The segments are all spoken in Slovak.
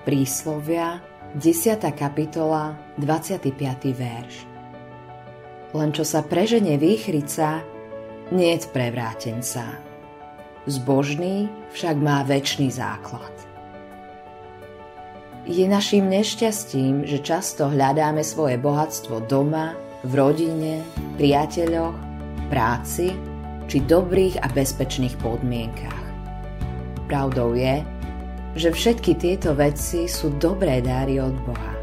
Príslovia, 10. kapitola, 25. verš. Len čo sa preženie výchrica, nie je prevrátenca. Zbožný však má väčší základ. Je naším nešťastím, že často hľadáme svoje bohatstvo doma, v rodine, priateľoch, práci či dobrých a bezpečných podmienkach. Pravdou je, že všetky tieto veci sú dobré dáry od Boha.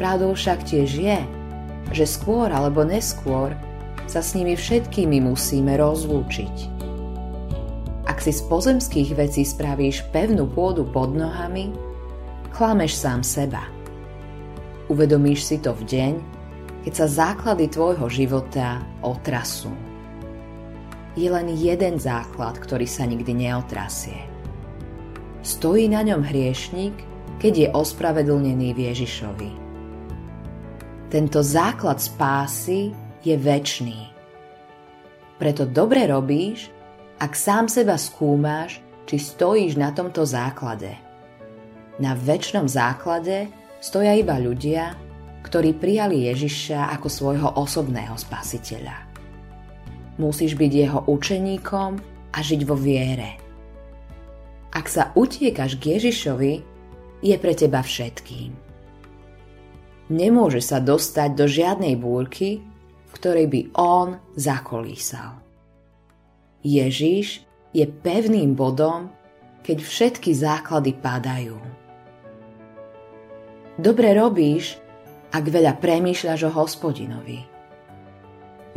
Pravdou však tiež je, že skôr alebo neskôr sa s nimi všetkými musíme rozlúčiť. Ak si z pozemských vecí spravíš pevnú pôdu pod nohami, klameš sám seba. Uvedomíš si to v deň, keď sa základy tvojho života otrasú. Je len jeden základ, ktorý sa nikdy neotrasie – stojí na ňom hriešnik, keď je ospravedlnený v Ježišovi. Tento základ spásy je väčší. Preto dobre robíš, ak sám seba skúmaš, či stojíš na tomto základe. Na väčšnom základe stoja iba ľudia, ktorí prijali Ježiša ako svojho osobného spasiteľa. Musíš byť jeho učeníkom a žiť vo viere. Ak sa utiekaš k Ježišovi, je pre teba všetkým. Nemôže sa dostať do žiadnej búrky, v ktorej by on zakolísal. Ježiš je pevným bodom, keď všetky základy padajú. Dobre robíš, ak veľa premýšľaš o hospodinovi.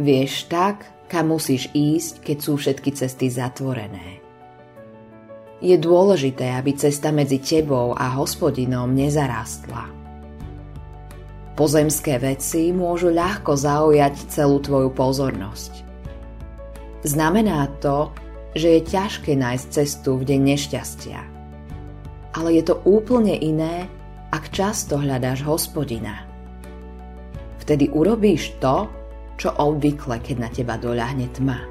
Vieš tak, kam musíš ísť, keď sú všetky cesty zatvorené. Je dôležité, aby cesta medzi tebou a hospodinom nezarástla. Pozemské veci môžu ľahko zaujať celú tvoju pozornosť. Znamená to, že je ťažké nájsť cestu v deň nešťastia. Ale je to úplne iné, ak často hľadáš hospodina. Vtedy urobíš to, čo obvykle, keď na teba doľahne tma.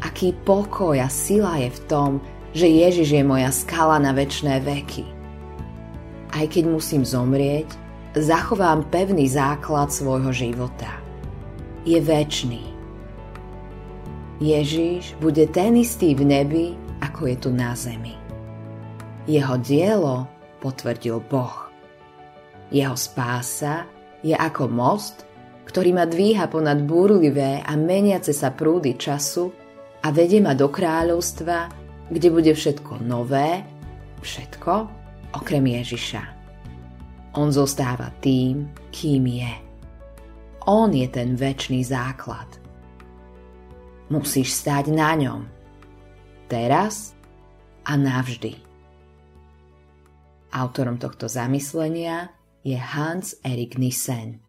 Aký pokoj a sila je v tom, že Ježiš je moja skala na väčšné veky. Aj keď musím zomrieť, zachovám pevný základ svojho života. Je väčší. Ježiš bude ten istý v nebi, ako je tu na zemi. Jeho dielo potvrdil Boh. Jeho spása je ako most, ktorý ma dvíha ponad búrlivé a meniace sa prúdy času a vedie ma do kráľovstva, kde bude všetko nové, všetko okrem Ježiša. On zostáva tým, kým je. On je ten väčší základ. Musíš stáť na ňom. Teraz a navždy. Autorom tohto zamyslenia je Hans Erik Nissen.